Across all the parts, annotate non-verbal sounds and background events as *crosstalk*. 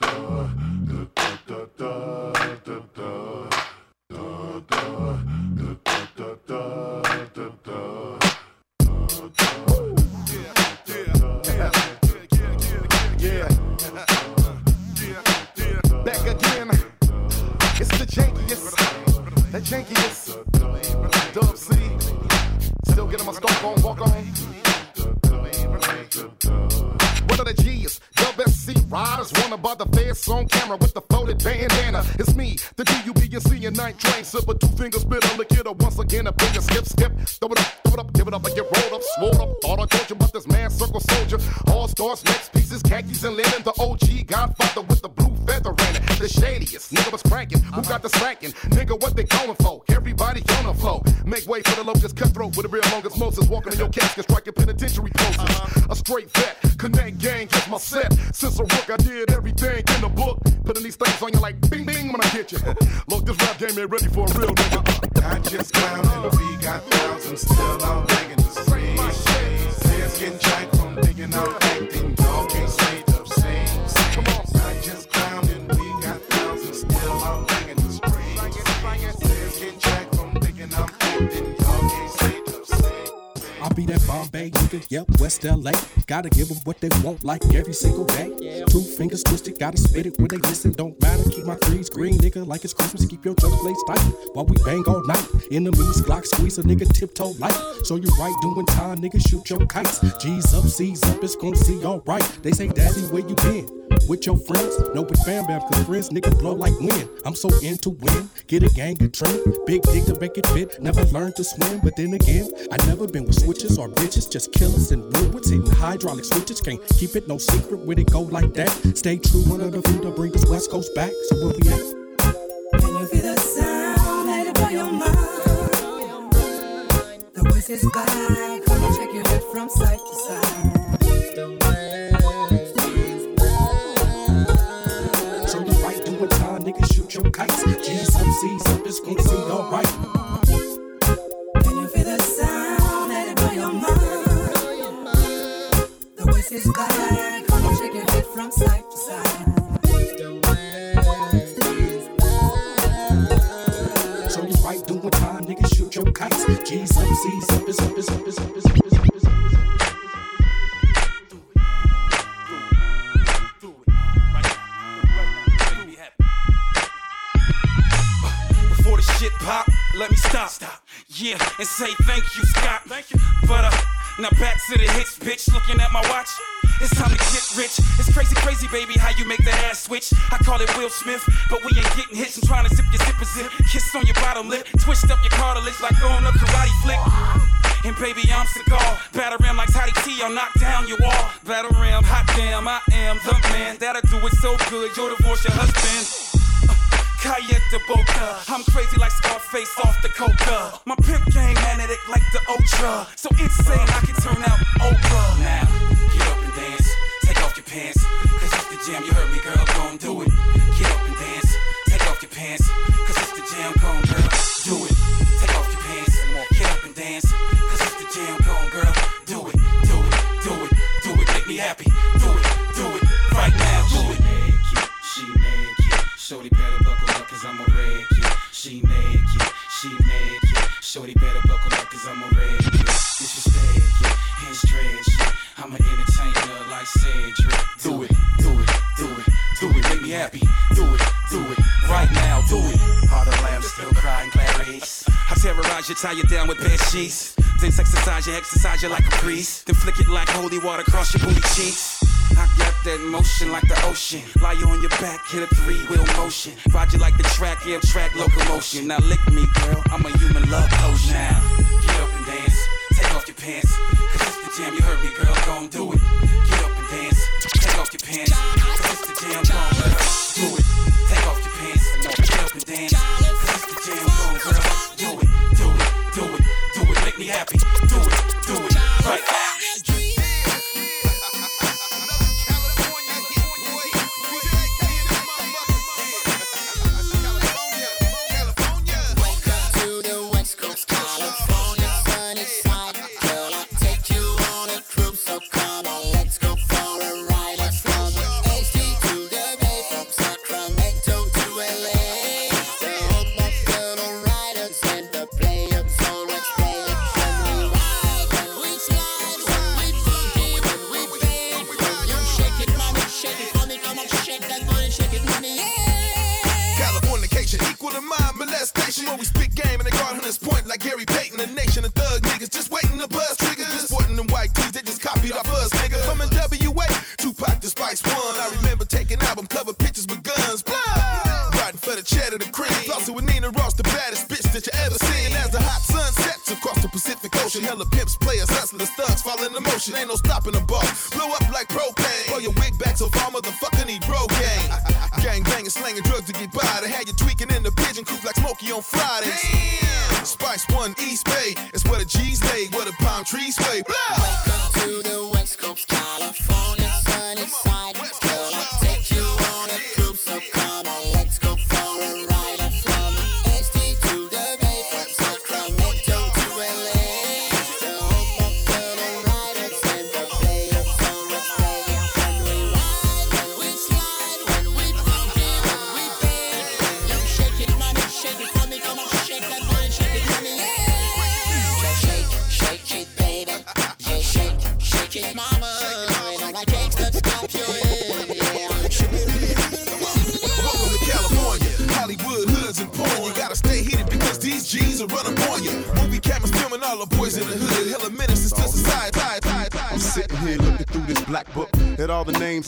да, да, Make way for the locust cutthroat with a real longest Moses. Walking in your casket, striking penitentiary poses. Uh-huh. A straight vet, connect gang, that's my set. Since a rook, I did everything in the book. Putting these things on you like bing bing when I get you. *laughs* Look, this rap game ain't ready for a real nigga. Uh-uh. I just clowned we got thousands still out hanging the street. Says getting jacked from digging out acting, dog can't say Gotta give them what they want like every single day. Two fingers twisted, gotta spit it when they listen. Don't matter, keep my threes green, nigga, like it's Christmas. Keep your jump blades tight while we bang all night. Enemies, Glock squeeze a nigga tiptoe light. So you right doing time, nigga, shoot your kites. G's up, C's up, it's gonna see alright. They say, Daddy, where you been? With your friends. No, with fam bam, cause friends nigga blow like wind. I'm so into win. Get a gang of train. Big dick to make it fit. Never learned to swim, but then again, I never been with switches or bitches. Just killers and woodwoods hitting hydraulic switches. Can't keep it no secret when it go like that. Stay true under the food to bring us West Coast back. So where we at? Can you feel the sound that blow your mind? The voice is back. Come check your head from side to side. Nigga, shoot your kites. G's up, C's up, it's up, it's up, it's up, it's up, it's up. pop, let me stop. Stop. Yeah, and say thank you, Scott. Thank you. But uh, now back to the hits, bitch. Looking at my watch. It's time to get rich. It's crazy, crazy, baby, how you make that ass switch. I call it Will Smith, but we ain't getting hits. I'm trying to zip your zipper zip. Kiss on your bottom lip. Twist up your cartilage like throwing a karate flick. And baby, I'm Seagal. Batter ram like Toddy Tee, I'll knock down your wall. Battle ram, hot damn, I am the man. That'll do it so good, you'll divorce your husband. Uh, Kayet de Boca. I'm crazy like Scarface off the coca. My pimp game magnetic like the Ultra. So insane I can turn out Oprah. Now, pants. Cause it's the jam, you heard me, girl, gon' do it. Get up and dance. Take off your pants. Cause it's the jam, gon' you, tie you down with bed sheets. Then exercise you, exercise you like a priest. Then flick it like holy water across your booty cheeks. I got that motion like the ocean. Lie you on your back, hit a three wheel motion. Ride you like the track, yeah, track locomotion. Now lick me, girl, I'm station where we spit game and they guard hunters point like Gary Payton. A nation of thug niggas just waiting to buzz triggers. Just sporting them white tees, they just copied our buzz, nigga. From w.a Tupac to Spice One. I remember taking album cover pictures with guns. Blood. Riding for the cheddar, the cream. Flossing with Nina Ross, the baddest bitch that you ever seen. As the hot sun sets across the Pacific Ocean, hella pimps, players, hustlers, thugs, fall in motion. Ain't no stopping the ball. Blow up like propane. Pull your wig back so far, motherfucker need bro gang. *laughs* Gang banging, slanging drugs to get by. They had you tweaking in the Smokey on Fridays. Damn. Spice One East Bay, it's where the G's lay, where the palm trees sway. Blah.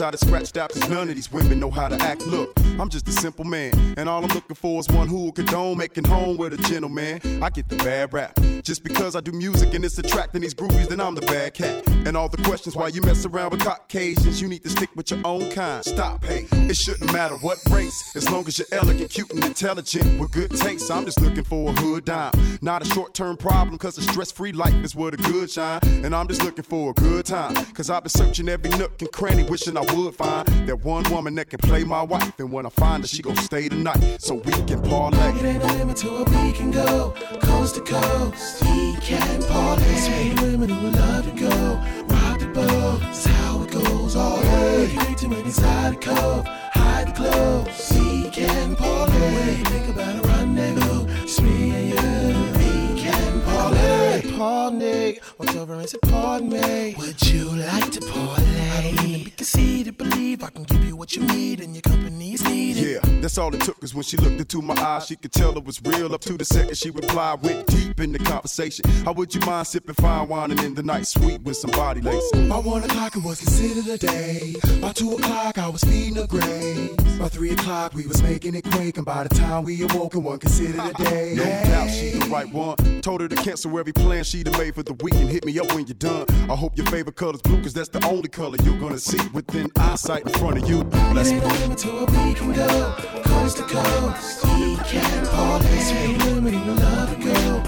All the names I done scratched out cause none of these women know how to act. Look, I'm just a simple man, and all I'm looking for is one who will condone making home with a gentleman. I get the bad rap. Just because I do music and it's attracting these groupies, then I'm the bad cat. And all the questions why you mess around with Caucasians, you need to stick with your own kind. Stop, hey, it shouldn't matter what race, as long as you're elegant, cute, and intelligent with good taste. I'm just looking for a hood dime, not a short term problem, cause a stress free life is where the good shine. And I'm just looking for a good time, cause I've been searching every nook and cranny, wishing I would find that one woman that can play my wife. And when I find her, she gon' stay tonight so we can parlay. It ain't no limit to where we can go, coast to coast. We can parlay. Sweet women who love to go, rock the boat. That's how it goes all day. You ain't too many side cove, hide the clothes. We can parlay. When you think about a rendezvous, just me and you. Parlay. Parlay. What's over and say pardon me. Would you like to parlay? I don't need to be conceited, believe I can give you what you need, and your company is needed. Yeah, that's all it took is when she looked into my eyes, she could tell it was real. Up to the second she replied, went deep in the conversation. How would you mind sipping fine wine and in the night sweet with some body lace? By one o'clock it was considered a day. By two o'clock I was feeding the grave. By three o'clock we was making it quake, and by the time we awoke, it wasn't considered a day. No doubt she the right one. Told her to cancel every plan she done made for the week and hit me up when you're done. I hope your favorite color's blue, cause that's the only color you're gonna see within eyesight in front of you. Let's ain't to where we can go, coast to coast. We can parlay. Sweet women who love to go,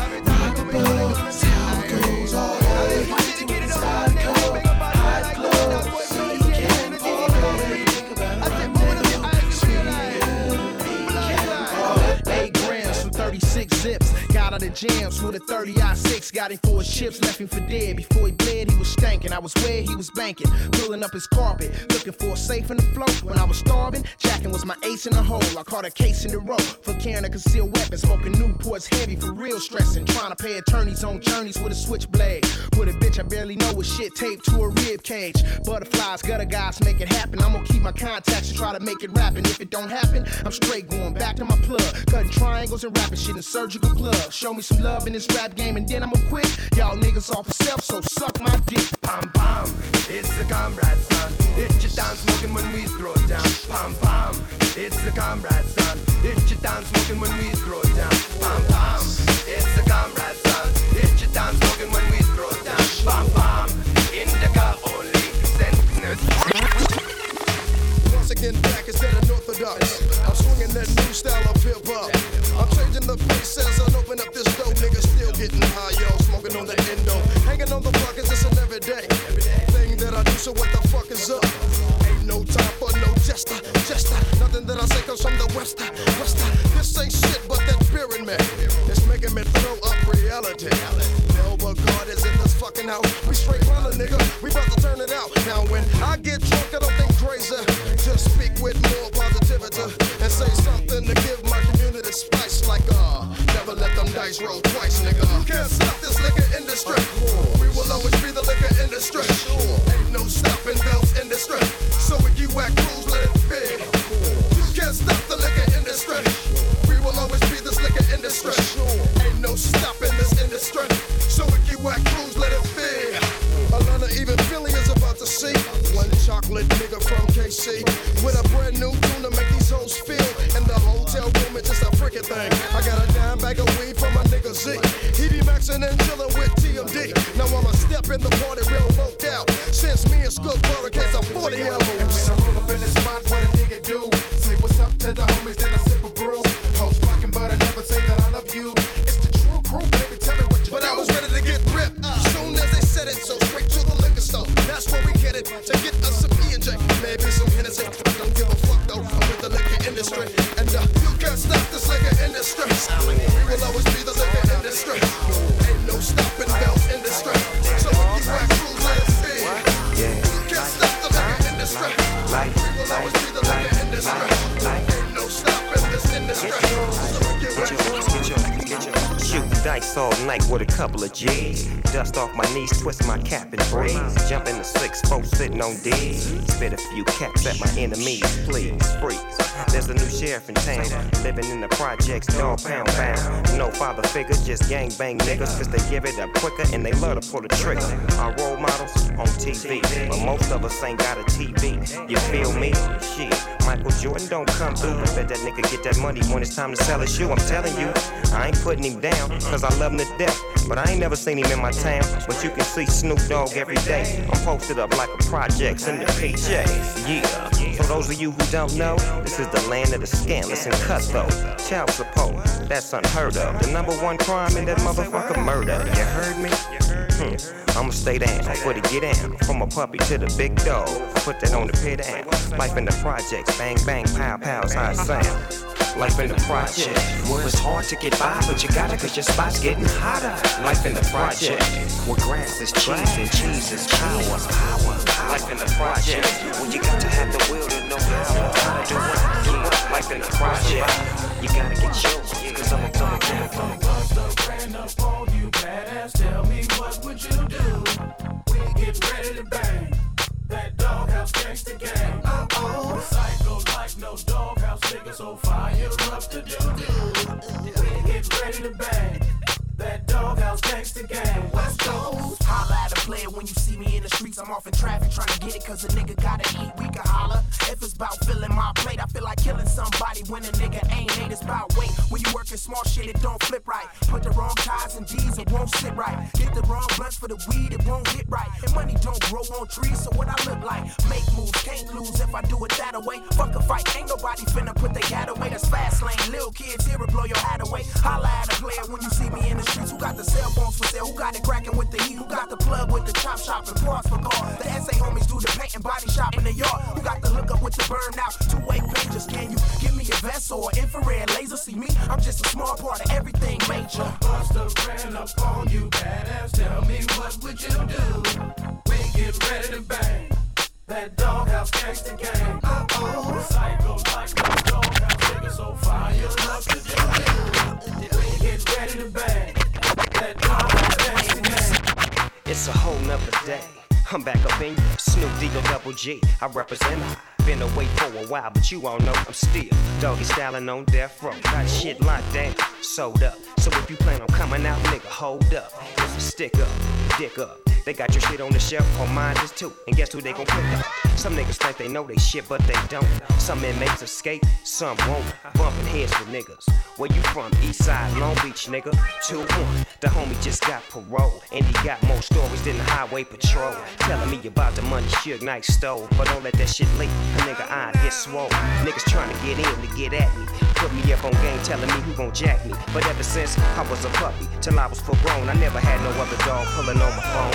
out of jams with a 30 I 6. Got him for his chips, left him for dead. Before he bled, he was stankin'. I was where he was banking. Pulling up his carpet, looking for a safe in the float. When I was starving, jacking was my ace in the hole. I caught a case in the row for carrying a concealed weapon. Smoking Newports heavy for real stressing. Trying to pay attorneys on journeys with a switchblade. With a bitch I barely know with shit taped to a rib cage. Butterflies, gutter guys make it happen. I'm gonna keep my contacts and try to make it rapping. If it don't happen, I'm straight going back to my plug. Cutting triangles and rapping shit in surgical gloves. Show me some love in this rap game and then I'ma quit. Y'all niggas off self, so suck my dick. Pam pam, it's the comrade son. It's your dance smoking when we throw down. Pam pam, it's the comrade son. It's your dance smoking when we throw down. Pam pam, it's the comrade son. It's your dance smoking when we throw down. Pam pam, indica only. Once again back instead of orthodox. I'm swinging that new style of hip hop. An everyday thing that I do. So what the fuck is up? Ain't no time for no jester, jester. Nothing that I say comes from the west, west. This ain't shit but that beer in me. It's making me throw up reality. Elba God is in this fucking house. We straight running, nigga. We about to turn it out. Now when I get drunk, I don't think a brand new tune to make these hoes feel. And the hotel room is just a freaking thing. I got a dime bag of weed from my nigga Z. He be maxing and dice all night with a couple of G's. Dust off my knees, twist my cap and breeze. Jump in the six, folks sitting on D's. Spit a few caps at my enemies, please freeze. There's a new sheriff in town, living in the projects, dog pound bound. No father figure, just gang bang niggas, cause they give it up quicker and they love to pull the trigger. Our role models on TV, but most of us ain't got a TV. You feel me? Shit, Michael Jordan don't come through, but bet that nigga get that money when it's time to sell his shoe. I'm telling you, I ain't putting him down, cause I love him to death. But I ain't never seen him in my town. But you can see Snoop Dogg every day. I'm posted up like a projects in the PJ. Yeah. For those of you who don't know, this is the land of the scandalous and cutthroat. Child support, that's unheard of. The number one crime in that motherfucker murder. You heard me? Hmm. I'ma stay down, for to get down. From a puppy to the big dog. Put that on the pit down. Life in the projects, bang bang, pow pow, it sound. Life in the project. Well, it's hard to get by, but you gotta cause your spot's getting hotter. Life in the project. Where grass is cheese and cheese is power. Power. Life in the project. When you got to have the will to know how, how to do what. Life in the project. You gotta get yours, cause I'm a from ran up on you, badass. Tell me what would you do? We get ready to bang. That doghouse gangsta gang. Uh oh. Psycho like no doghouse nigga, so fire up doo doo. We get ready to bang. That doghouse gangsta gang. West Coast. Holla at a player when you see me in the streets. I'm off in traffic trying to get it cause a nigga gotta eat. We can holler. If it's about filling my plate, I feel like killing somebody when a nigga ain't hate. It's about weight. When you working small shit, it don't flip right. Put the wrong ties and D's, it won't sit right. Get the wrong blunts for the weed, it won't hit right. And money don't grow on trees, so what I look like? Make moves, can't lose if I do it that way. Fuck a fight, ain't nobody finna put their hat away. That's fast lane. Little kids here will blow your hat away. Holla at a player when you see me in the streets. Who got the cell phones for sale? Who got it cracking with the heat? Who got the plug with the chop shop and parts for cars? The SA homies do the paint and body shop in the yard. Who got the hook up with the burn out? Two way pages. Can you give me a vest or infrared laser? See me? I'm just a small part of everything major. Buster ran up on you, badass. Tell me what would you do? We get ready to bang. That doghouse gangsta gang. Uh oh. Psycho like no doghouse nigga, so fire the doo We get ready to bang. That doghouse gangsta gang. It's a whole nother day. I'm back up in you, Snoop Deagle Double G. I represent I. Been away for a while, but you all know I'm still doggy styling on death row. Got shit locked down, sold up. So if you plan on coming out, nigga, hold up. Stick up, dick up. They got your shit on the shelf, on mine is too. And guess who they gon' pick up? Some niggas think they know they shit, but they don't. Some inmates escape, some won't. Bumpin' heads with niggas. Where you from? East side, Long Beach, nigga. 2-1. The homie just got parole. And he got more stories than the highway patrol. Telling me about the money Suge Knight stole. But don't let that shit leak. A nigga eye get swole. Niggas trying to get in to get at me. Put me up on game telling me who gon' jack me. But ever since I was a puppy, till I was full grown, I never had no other dog pulling on my phone.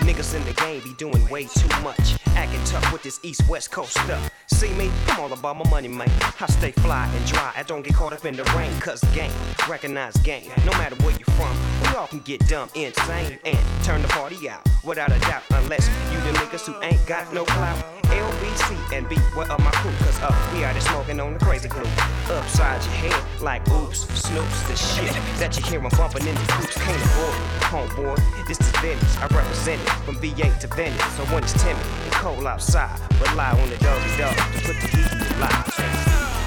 Niggas in the game be doing way too much. Acting tough with this east west coast stuff. See me? I'm all about my money, man. I stay fly and dry. I don't get caught up in the rain, cause game, recognize game. No matter where you're from, we all can get dumb, insane, and turn the party out. Without a doubt, unless you the niggas who ain't got no clout. LBC and B, what up my crew? Cause up, we out there smoking on the crazy glue. Upside your head, like oops, snoops, the shit that you hear 'em bumping in the groups. Can't avoid homeboy. This is Venice, I represent it from VA to Venice. So when it's timid and cold outside. Rely on the doggy dog to put the heat in your life.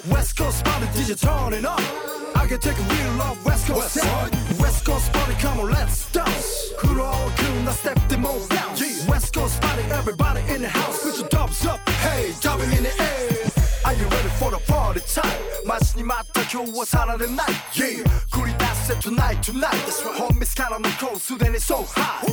dance. That's right. West Coast party, DJ turn it up. I can take a real love, West Coast sound. West Coast party, come on, let's dance. 흐르고 나 step the most down. Yeah. West Coast party, everybody in the house, put your thumbs up. Hey, jumping in the air. Are you ready for the party time? 마신이 맡아 겨워 살아는 night. Yeah, 구리 다세 tonight, tonight. That's right. Homies count on the cold, so then it's so hot.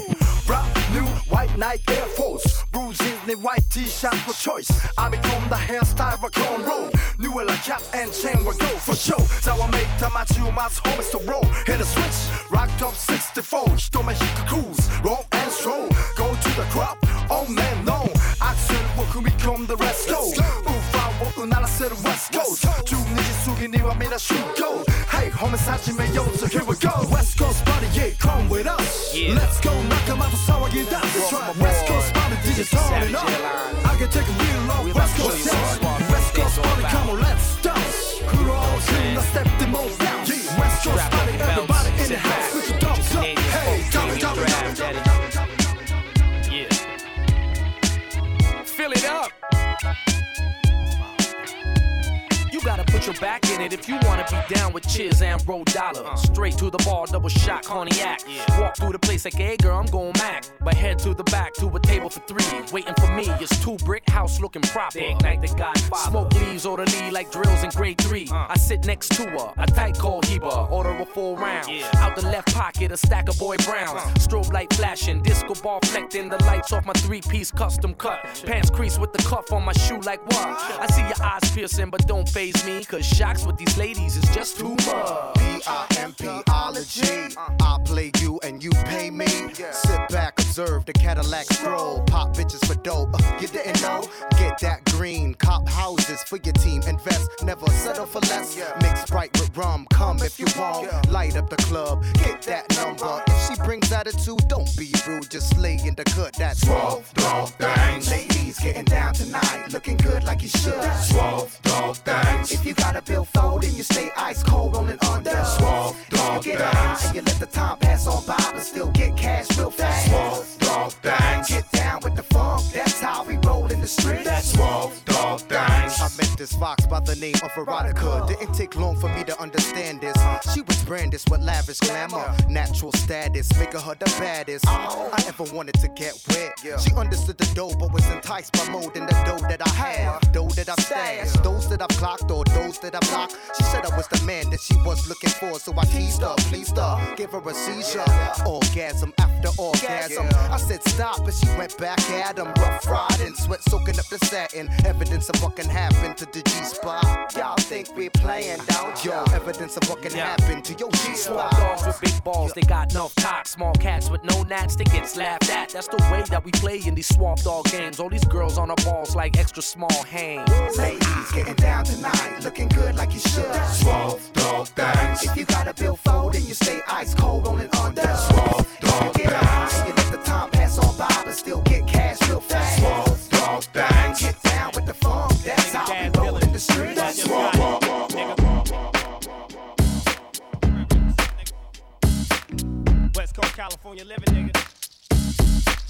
Brand new white Nike Air Force. Blue jeans, 내 white t-shirt for choice. I become the hairstyle of cornrow. New la cap and chain will go for show. So I make time I chew my homies to roll. Hit a switch, rock top 64. 히토메 히크 cruise, roll and stroll. Go to the crop, oh man no. Axel will become the rest go. Ufa will unala set west coast. 중니지 숙이 니와 미라 shoot go. Hey homies 하지매 yo, so here we go. West Coast party, yeah, come with us. Yeah. Let's go, 나카마도 싸워기 dance. Right. West Coast party, is on and on. I can take a real long West Coast sound. West Coast party, come on, let's dance. Kudos, oh, you I step the most down. West Coast party, everybody in the house. Switch your dogs up. Hey, Tommy, Tommy, Tommy, Tommy, Tommy. Yeah. Fill it up. You gotta put your back it if you wanna be down with Chiz and Ro Dolla. Uh. Straight to the bar, double shot, cognac. Walk through the place like, hey girl, I'm going Mac. But head to the back to a table for three. Waiting for me, it's two brick house looking proper. Ignite the Godfather. Smoke leaves orderly like drills in grade three. Uh. I sit next to her, a tight call Heba. Order a full round. Out the left pocket, a stack of boy browns. Uh. Strobe light flashing, disco ball flecting. The lights off my three piece custom cut. Pants crease with the cuff on my shoe like what? I see your eyes piercing, but don't phase me. Cause shocks with these ladies is just too much. P-I-M-P-ology. I play you and you pay me. Sit back, observe the Cadillac stroll. Pop bitches for dope. Uh, you didn't know? Get that green. Cop houses for your team. Invest, never settle for less. Mix Sprite with rum. Come if you want. Light up the club. Get that number. If she brings attitude, don't be rude. Just lay in the cut. That's Suave dog things. Ladies getting down tonight. Looking good like you should. Suave dog things. If you got a bill fold and you stay ice cold rolling under. Suave dog You get high and you let the time pass on by, but still get cash real fast. Suave dog things. Get down with the funk, that's the name of Erotica. Didn't take long for me to understand this. She was brandished with lavish glamour, natural status, making her the baddest. I ever wanted to get wet. She understood the dough, but was enticed by more than the dough that I had. Dough that I stashed, those that I've clocked or those that I blocked. She said I was the man that she was looking for, so I teased her, pleased her, gave her a seizure. Orgasm after orgasm. I said stop, but she went back at him. Rough riding, sweat soaking up the satin. Evidence of what can happen to the G spot. Y'all think we playing, don't Yo, evidence of what can happen to your G Small spot. dogs with big balls, they got enough cock. Small cats with no nats, they get slapped at. That's the way that we play in these swamp dog games. All these girls on our balls like extra small hands. Ladies getting down tonight, looking good like you should. Suave dog things. If you got a bill fold and you stay ice cold rolling under. Suave dog Get high and you let the time pass on by, but still get cash real fast. Suave California living, nigga.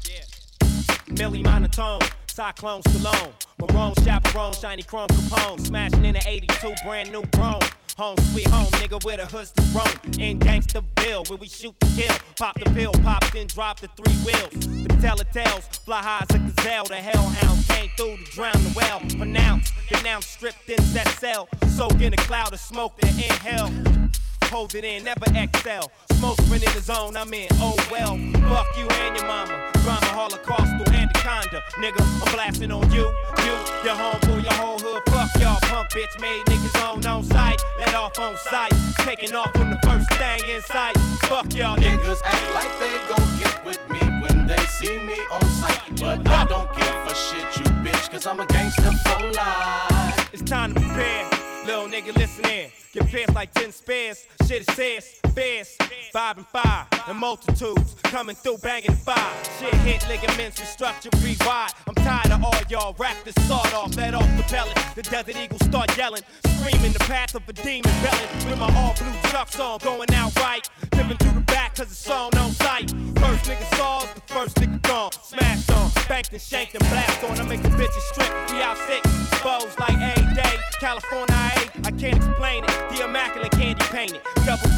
Yeah. Millie monotone, cyclone Stallone. Marone, chaperone, shiny chrome Capone. Smashing in an 82, brand new chrome. Home sweet home, nigga, where the hoods to roam. In gangsta bill, where we shoot to kill. Pop the pill, pop, then drop the three wheels. The telltales, fly high as a gazelle. The hellhounds came through to drown the well. Pronounced, denounced, stripped in that cell. Soak in a cloud of smoke, then inhale. Hold it in, never excel. Smoke when in the zone, I'm in. Oh well, fuck you and your mama. Drama holocaustal anaconda. Nigga, I'm blasting on you, you, your homeboy, your whole hood. Fuck y'all, punk bitch made niggas on on site. Let off on sight. Taking off on the first thing in sight. Fuck y'all niggas. Niggas act like they gon' get with me when they see me on sight. But I don't give a shit, you bitch, cause I'm a gangster for life. It's time to prepare. Little nigga, listen in. Get fierce like 10 spares. Shit is fierce, fierce. Five and five, and multitudes coming through banging fire. Shit hit ligaments, restructure, rewire. I'm tired of all y'all rap this sawed off, let off the pellet. The desert eagles start yelling, screaming the path of a demon belling. With my all blue chucks on, going out right. Dipping through the back, cause it's on on sight. First nigga saws, the first nigga gone. Smashed on, banked and shanked and blast on. I make the bitches strip,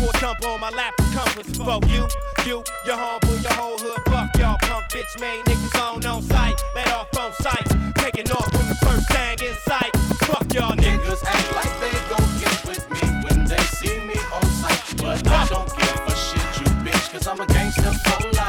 Four dump on my lap, compass for you, you, your humble, your whole hood. Fuck y'all, punk bitch made niggas on on sight. Let off on sights, taking off from the first thing in sight. Fuck y'all niggas. act like they gon' get with me when they see me on sight. But I don't give a shit, you bitch, cause I'm a gangster for life.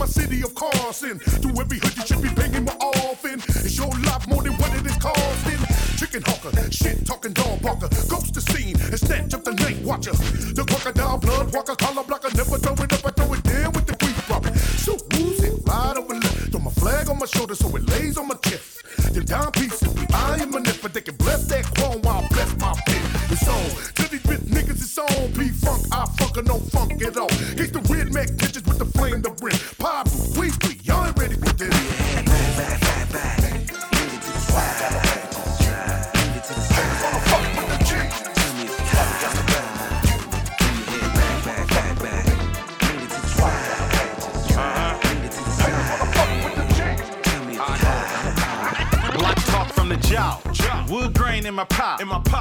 My city of Carson. To every hood you should be banging more often. It's your life more than what it is costing. Chicken hawker, shit talking dog barker. Ghost the scene and snatch up the night watcher. The crocodile blood walker, collar blocker. Never throw it up, I throw it down with the grief robber. So who's it? Right over left. Throw my flag on my shoulder so it lays on my chest. Them down pieces, I am a nip, but they can bless that chrome while I bless my pit. It's on. To these bitch niggas, it's on. P funk, I funk no funk at all. Hit the Mac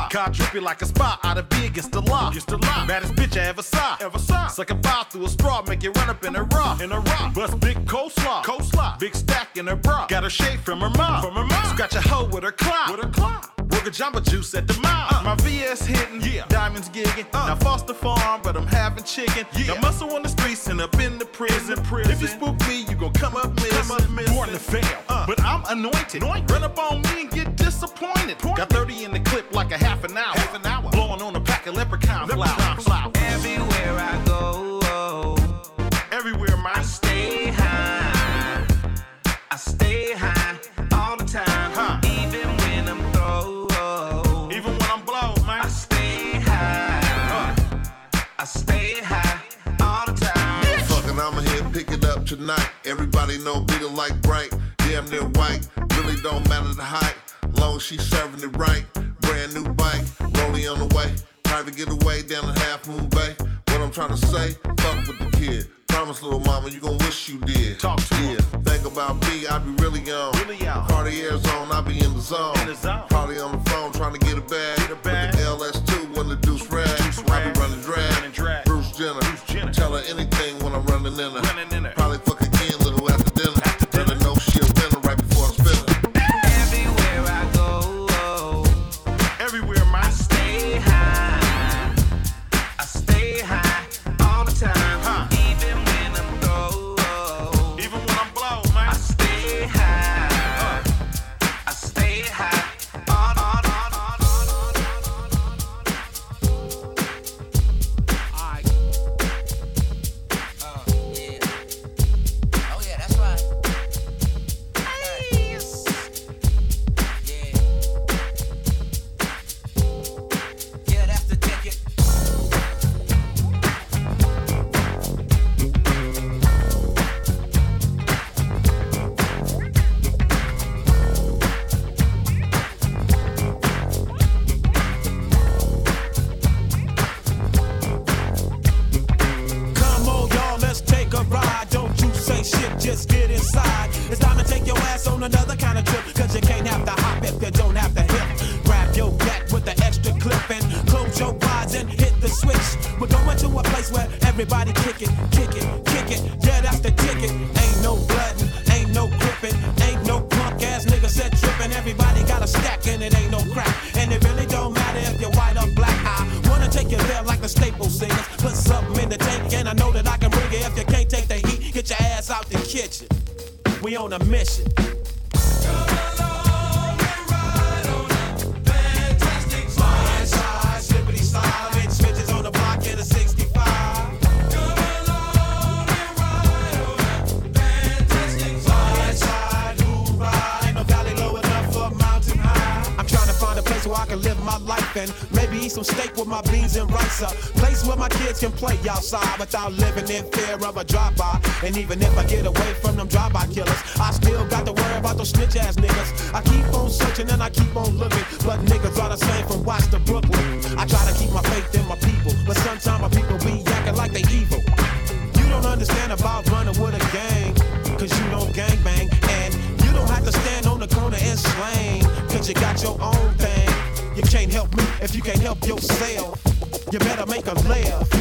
Car drippy like a spot out of big against the law. Against the. Baddest bitch I ever saw. Ever saw. Suck a file through a straw, make it run up in a raw. In a raw. Bust big coleslaw. Coleslaw. Big stack in her bra. Got her shade from her mom. From her mom. Scratch a hoe with her claw. With her claw. Work a jumper juice at the mall. Uh. My VS hitting, yeah. diamonds gigging. Uh. Now Foster Farm, but I'm having chicken. Yeah. Now muscle on the streets and up in the prison. prison. If you spook me, you gon' come up missing. Born to fail, uh. but I'm anointed. Run up on me and get disappointed. Got 30 in the clip like a half an hour. Half an hour. Blowing on a pack of leprechaun flowers. Everywhere I go, oh. everywhere man. I stay high. I stay high pick it up tonight. Everybody know beating like bright, damn near white. Really don't matter the height, long as she serving it right. Brand new bike, rolling on the way. Private getaway down in Half Moon Bay. What I'm trying to say, fuck with the kid. Promise, little mama, you gon' wish you did. Talk to yeah. Think about me, I be really on. Really on. Cartier's on, I be in the zone. In the zone. Probably on the phone trying to get a bag. Get a bag. With the LS2 when the deuce rag. I be running drag. Bruce Jenner. Bruce Jenner. Tell her anything when I'm running in her. Running in her. Probably fuck a place where I can live my life and maybe eat some steak with my beans and rice. A place where my kids can play outside without living in fear of a drive-by. And even if I get away from them drive-by killers, I still got to worry about those snitch ass niggas. I keep on searching and I keep on looking, but niggas are the same from Watts to Brooklyn. I try to keep my faith in my people, but sometimes my people be acting like they evil. You don't understand about running with a gang, cause you don't gang bang. And you don't have to stand on the corner and slang, cause you got your own thing. You can't help me if you can't help yourself. You better make a laugh.